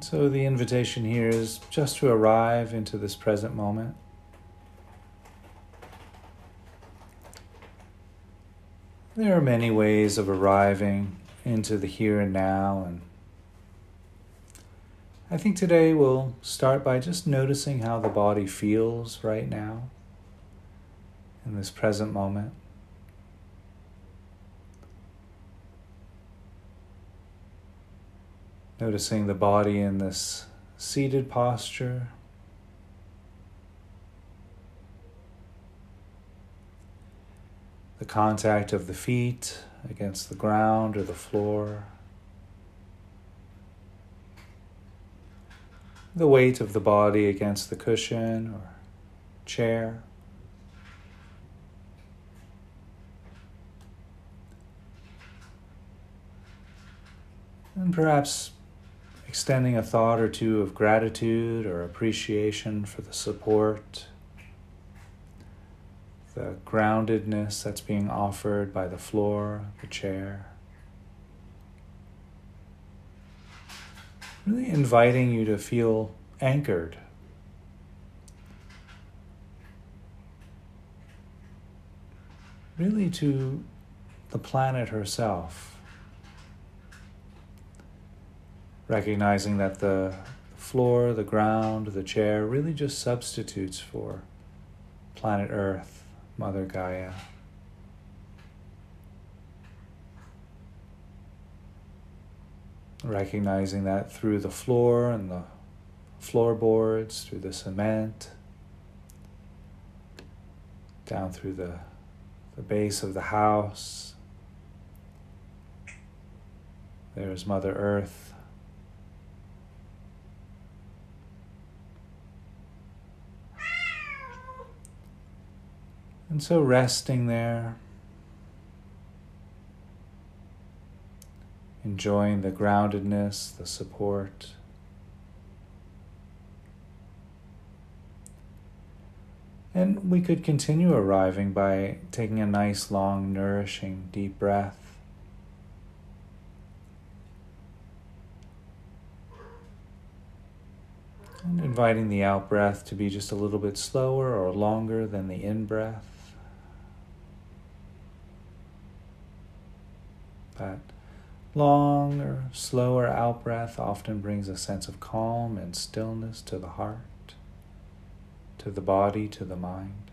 And so the invitation here is just to arrive into this present moment. There are many ways of arriving into the here and now, and I think today we'll start by just noticing how the body feels right now in this present moment. Noticing the body in this seated posture. The contact of the feet against the ground or the floor. The weight of the body against the cushion or chair. And perhaps extending a thought or two of gratitude or appreciation for the support, the groundedness that's being offered by the floor, the chair. Really inviting you to feel anchored. Really to the planet herself. Recognizing that the floor, the ground, the chair really just substitutes for planet Earth, Mother Gaia. Recognizing that through the floor and the floorboards, through the cement, down through the, the base of the house, there's Mother Earth And so resting there, enjoying the groundedness, the support. And we could continue arriving by taking a nice, long, nourishing, deep breath. And inviting the out breath to be just a little bit slower or longer than the in breath. That long or slower out breath often brings a sense of calm and stillness to the heart, to the body, to the mind.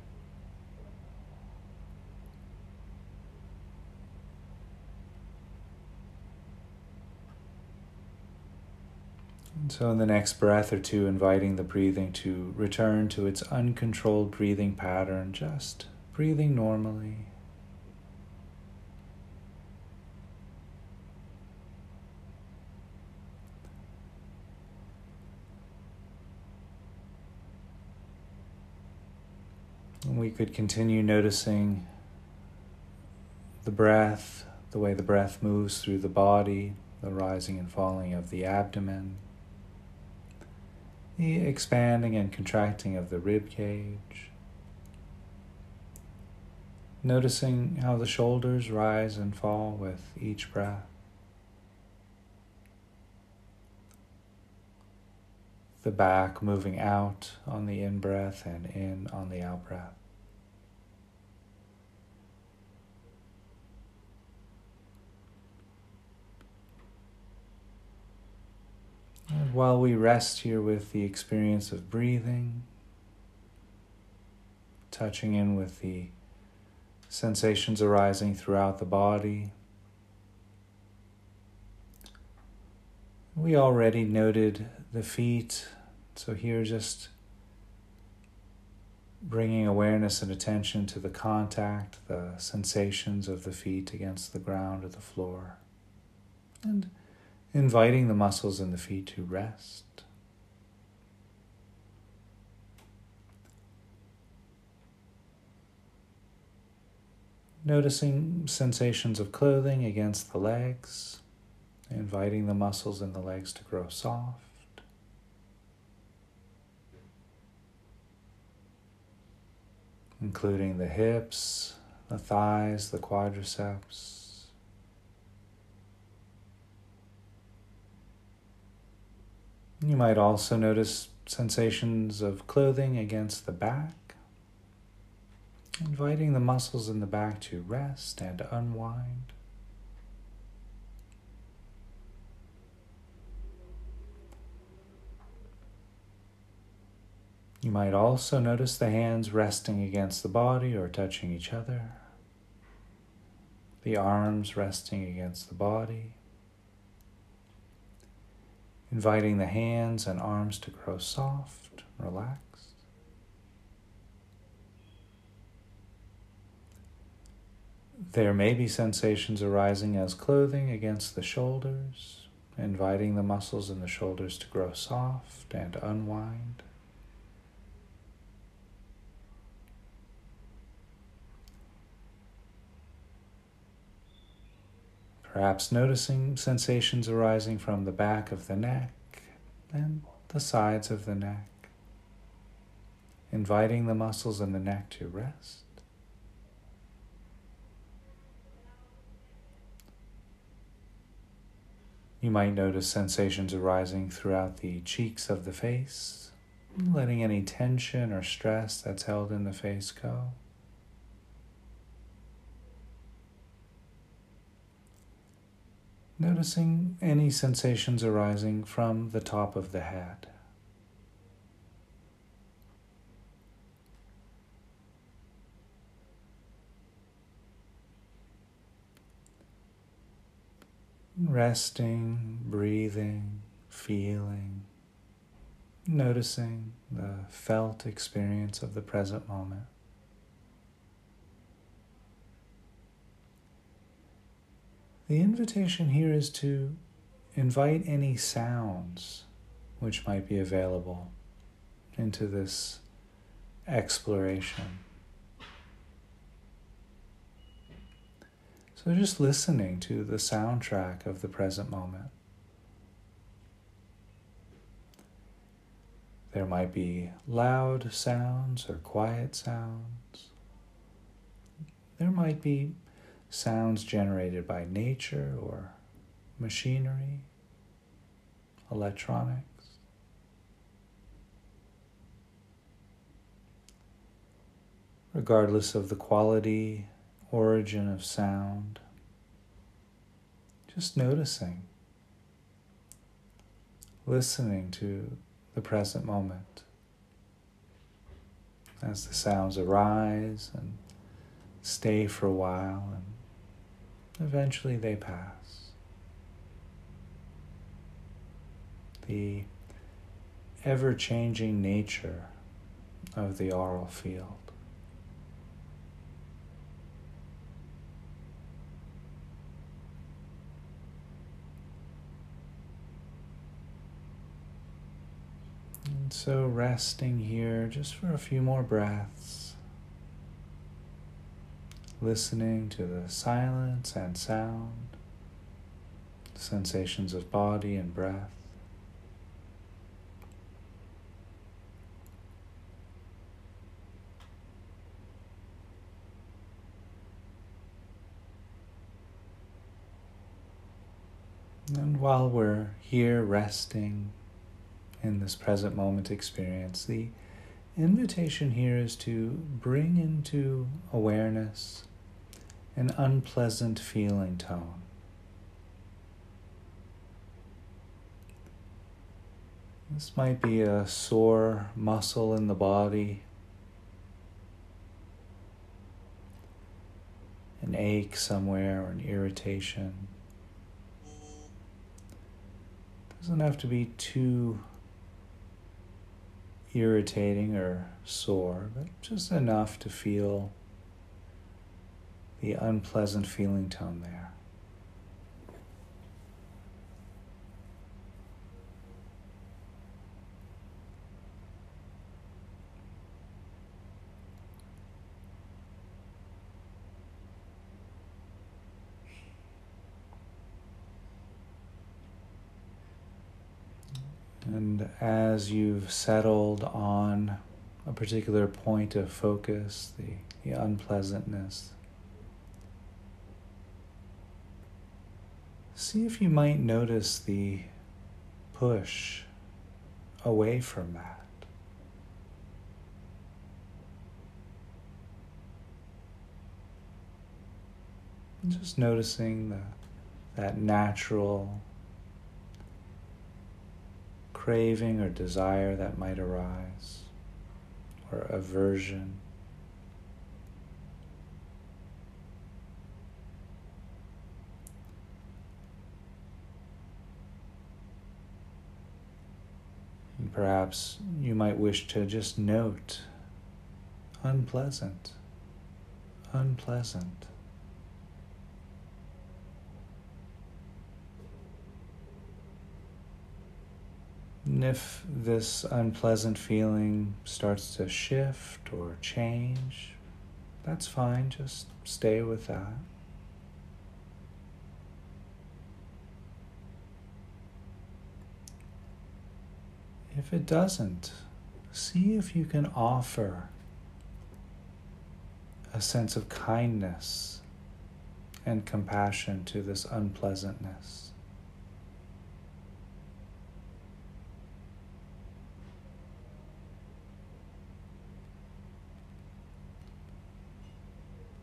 And so, in the next breath or two, inviting the breathing to return to its uncontrolled breathing pattern, just breathing normally. We could continue noticing the breath, the way the breath moves through the body, the rising and falling of the abdomen, the expanding and contracting of the rib cage. Noticing how the shoulders rise and fall with each breath. The back moving out on the in breath and in on the out breath. And while we rest here with the experience of breathing, touching in with the sensations arising throughout the body, we already noted the feet, so here just bringing awareness and attention to the contact, the sensations of the feet against the ground or the floor. And inviting the muscles in the feet to rest. Noticing sensations of clothing against the legs, inviting the muscles in the legs to grow soft. Including the hips, the thighs, the quadriceps. You might also notice sensations of clothing against the back, inviting the muscles in the back to rest and unwind. You might also notice the hands resting against the body or touching each other, the arms resting against the body, inviting the hands and arms to grow soft, relaxed. There may be sensations arising as clothing against the shoulders, inviting the muscles in the shoulders to grow soft and unwind. Perhaps noticing sensations arising from the back of the neck and the sides of the neck, inviting the muscles in the neck to rest. You might notice sensations arising throughout the cheeks of the face, letting any tension or stress that's held in the face go. Noticing any sensations arising from the top of the head. Resting, breathing, feeling, noticing the felt experience of the present moment. The invitation here is to invite any sounds which might be available into this exploration. So, just listening to the soundtrack of the present moment. There might be loud sounds or quiet sounds. There might be sounds generated by nature or machinery, electronics. Regardless of the quality, origin of sound, just noticing, listening to the present moment as the sounds arise and stay for a while and Eventually they pass. The ever changing nature of the aural field. And so, resting here just for a few more breaths listening to the silence and sound, sensations of body and breath. And while we're here resting in this present moment experience, the invitation here is to bring into awareness an unpleasant feeling tone. This might be a sore muscle in the body, an ache somewhere, or an irritation. Doesn't have to be too irritating or sore, but just enough to feel the unpleasant feeling tone there. And as you've settled on a particular point of focus, the, the unpleasantness, see if you might notice the push away from that. And just noticing the, that natural craving or desire that might arise, or aversion. Perhaps you might wish to just note unpleasant, unpleasant. And if this unpleasant feeling starts to shift or change, that's fine, just stay with that. If it doesn't, see if you can offer a sense of kindness and compassion to this unpleasantness.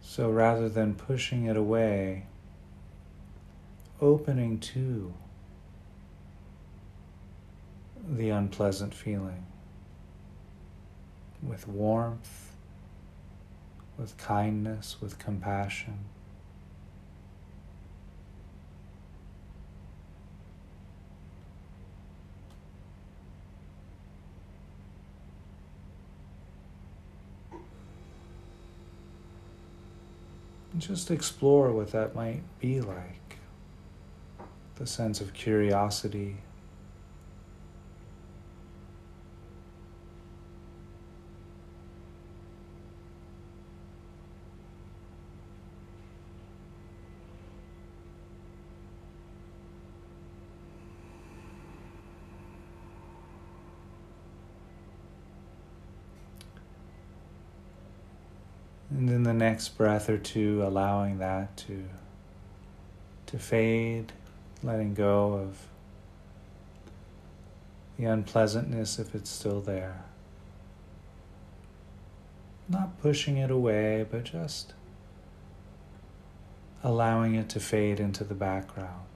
So rather than pushing it away, opening to the unpleasant feeling with warmth, with kindness, with compassion. just explore what that might be like. The sense of curiosity. And then the next breath or two, allowing that to, to fade, letting go of the unpleasantness if it's still there. Not pushing it away, but just allowing it to fade into the background.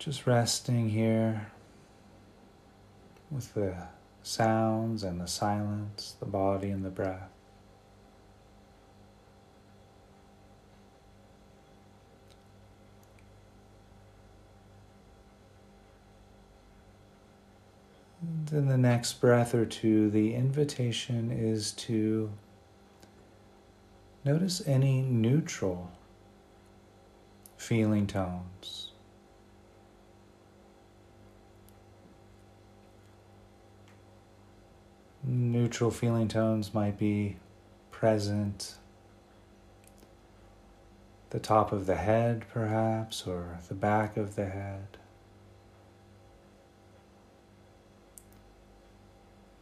Just resting here with the sounds and the silence, the body and the breath. And in the next breath or two, the invitation is to notice any neutral feeling tones. Neutral feeling tones might be present. The top of the head, perhaps, or the back of the head.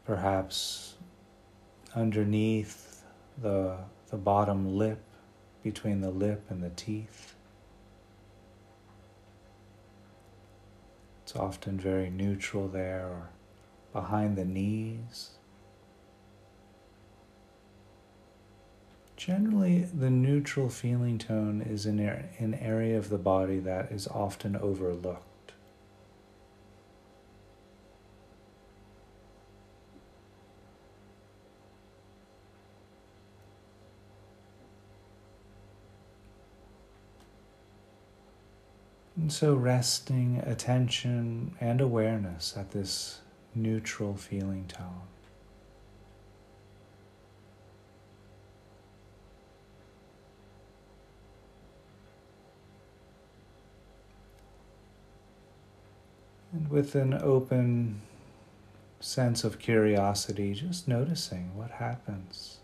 Perhaps underneath the, the bottom lip, between the lip and the teeth. It's often very neutral there, or behind the knees. Generally, the neutral feeling tone is an, an area of the body that is often overlooked. And so, resting attention and awareness at this neutral feeling tone. with an open sense of curiosity, just noticing what happens.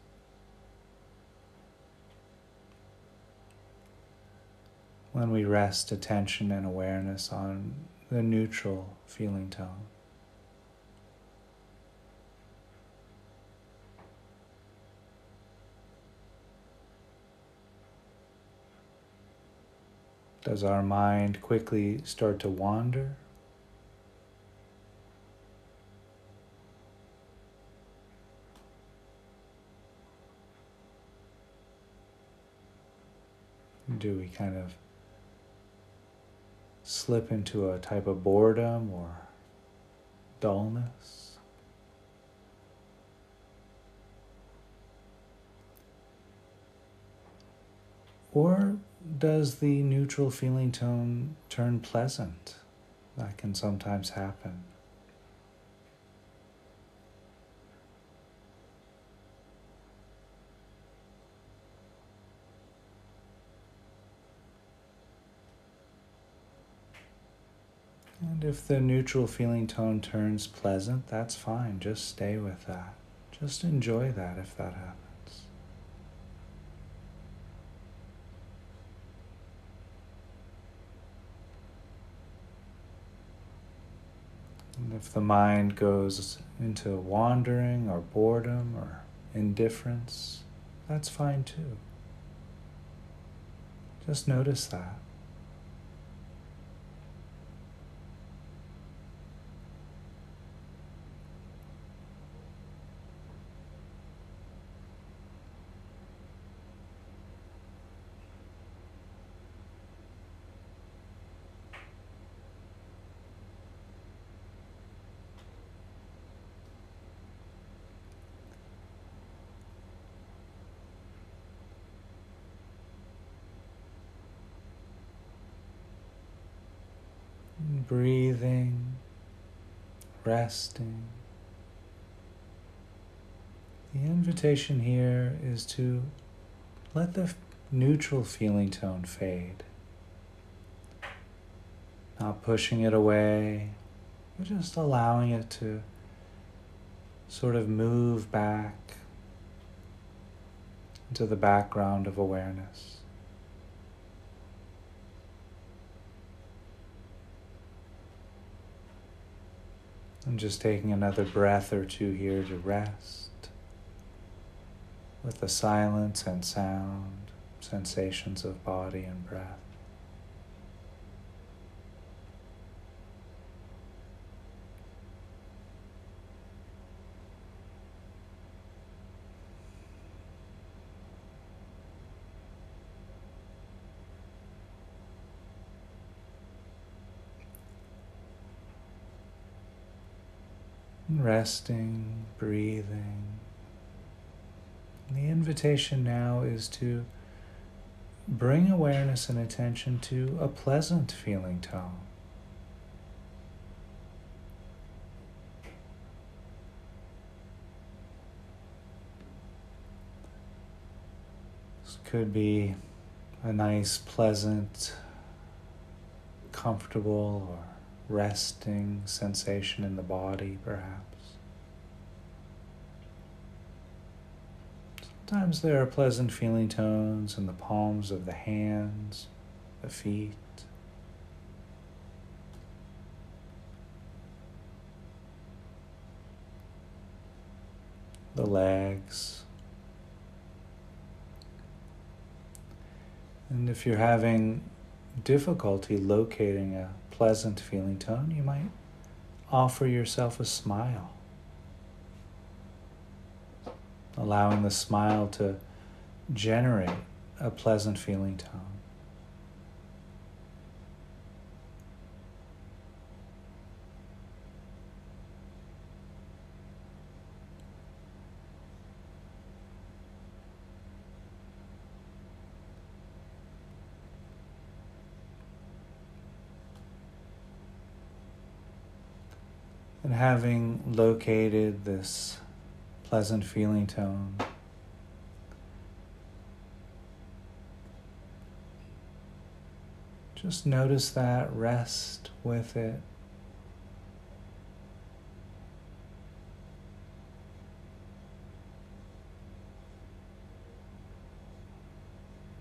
When we rest attention and awareness on the neutral feeling tone. Does our mind quickly start to wander? Do we kind of slip into a type of boredom or dullness? Or does the neutral feeling tone turn pleasant? That can sometimes happen. And if the neutral feeling tone turns pleasant, that's fine. Just stay with that. Just enjoy that if that happens. And if the mind goes into wandering or boredom or indifference, that's fine too. Just notice that. Breathing, resting. The invitation here is to let the neutral feeling tone fade. Not pushing it away, but just allowing it to sort of move back into the background of awareness. And just taking another breath or two here to rest with the silence and sound, sensations of body and breath. Resting, breathing. The invitation now is to bring awareness and attention to a pleasant feeling tone. This could be a nice, pleasant, comfortable, or resting sensation in the body, perhaps. Sometimes there are pleasant feeling tones in the palms of the hands, the feet. The legs. And if you're having difficulty locating a pleasant feeling tone, you might offer yourself a smile. Allowing the smile to generate a pleasant feeling tone. And having located this pleasant feeling tone, just notice that, rest with it.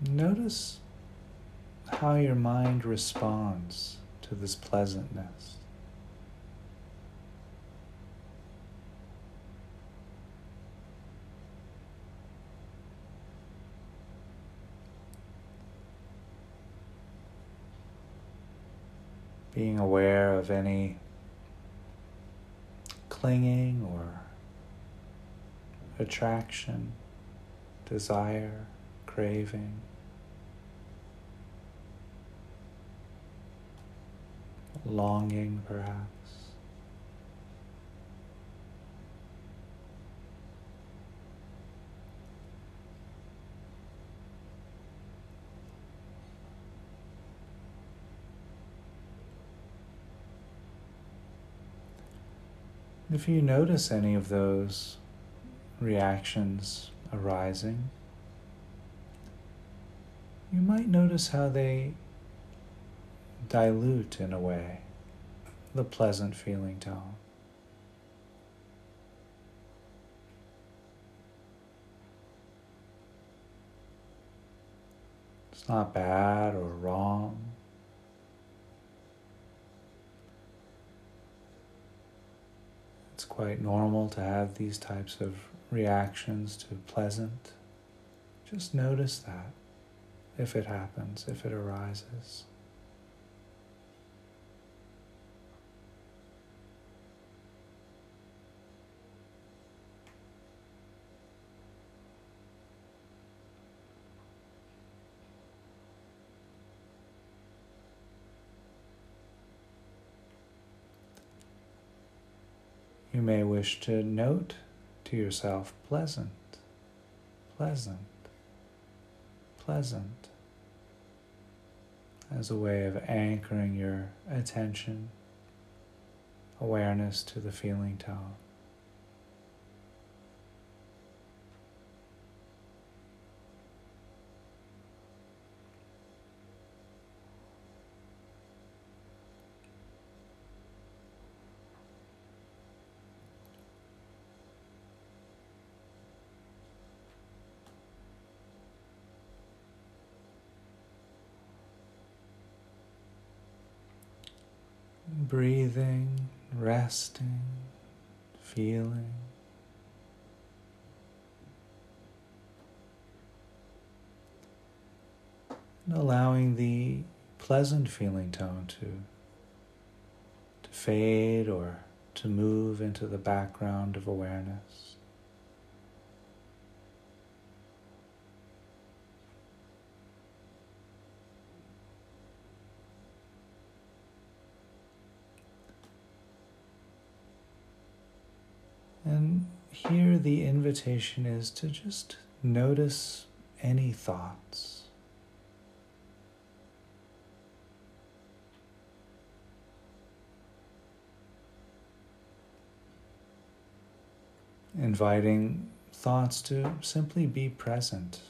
Notice how your mind responds to this pleasantness. Being aware of any clinging or attraction, desire, craving. Longing, perhaps. If you notice any of those reactions arising, you might notice how they dilute in a way the pleasant feeling tone. It's not bad or wrong. It's quite normal to have these types of reactions to pleasant. Just notice that if it happens, if it arises. May wish to note to yourself pleasant, pleasant, pleasant as a way of anchoring your attention, awareness to the feeling tone. Breathing, resting, feeling. And allowing the pleasant feeling tone to, to fade or to move into the background of awareness. And here the invitation is to just notice any thoughts. Inviting thoughts to simply be present.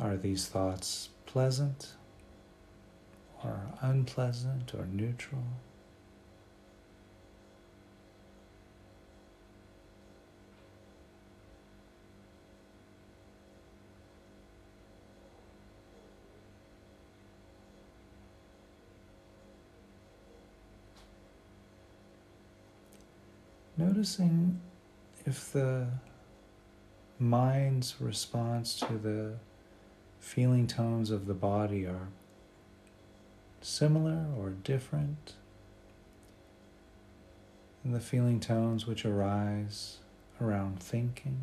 Are these thoughts pleasant? Or unpleasant or neutral. Noticing if the mind's response to the feeling tones of the body are similar or different than the feeling tones which arise around thinking.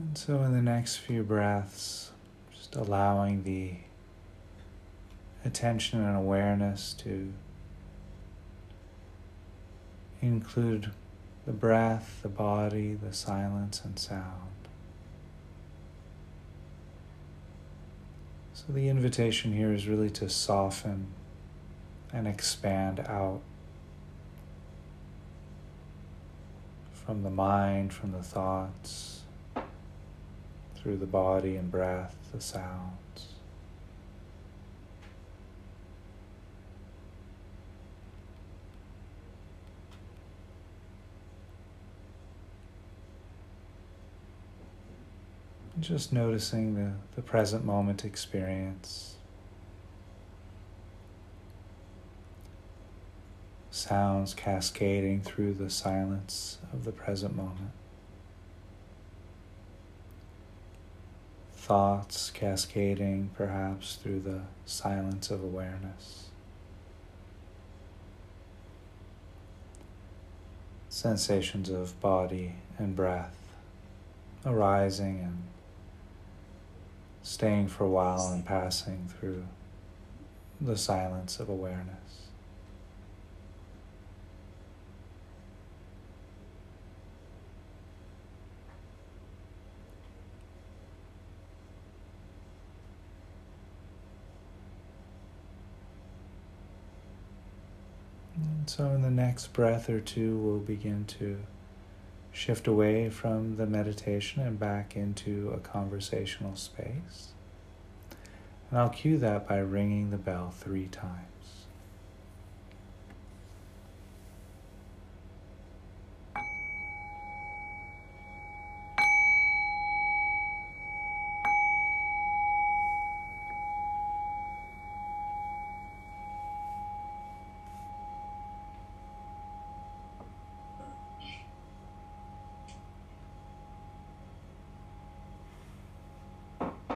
And so, in the next few breaths, just allowing the attention and awareness to include the breath, the body, the silence, and sound. So the invitation here is really to soften and expand out from the mind, from the thoughts, through the body and breath, the sounds. Just noticing the, the present moment experience. Sounds cascading through the silence of the present moment. Thoughts cascading perhaps through the silence of awareness. Sensations of body and breath arising and staying for a while and passing through the silence of awareness. And so, in the next breath or two, we'll begin to shift away from the meditation and back into a conversational space. And I'll cue that by ringing the bell three times.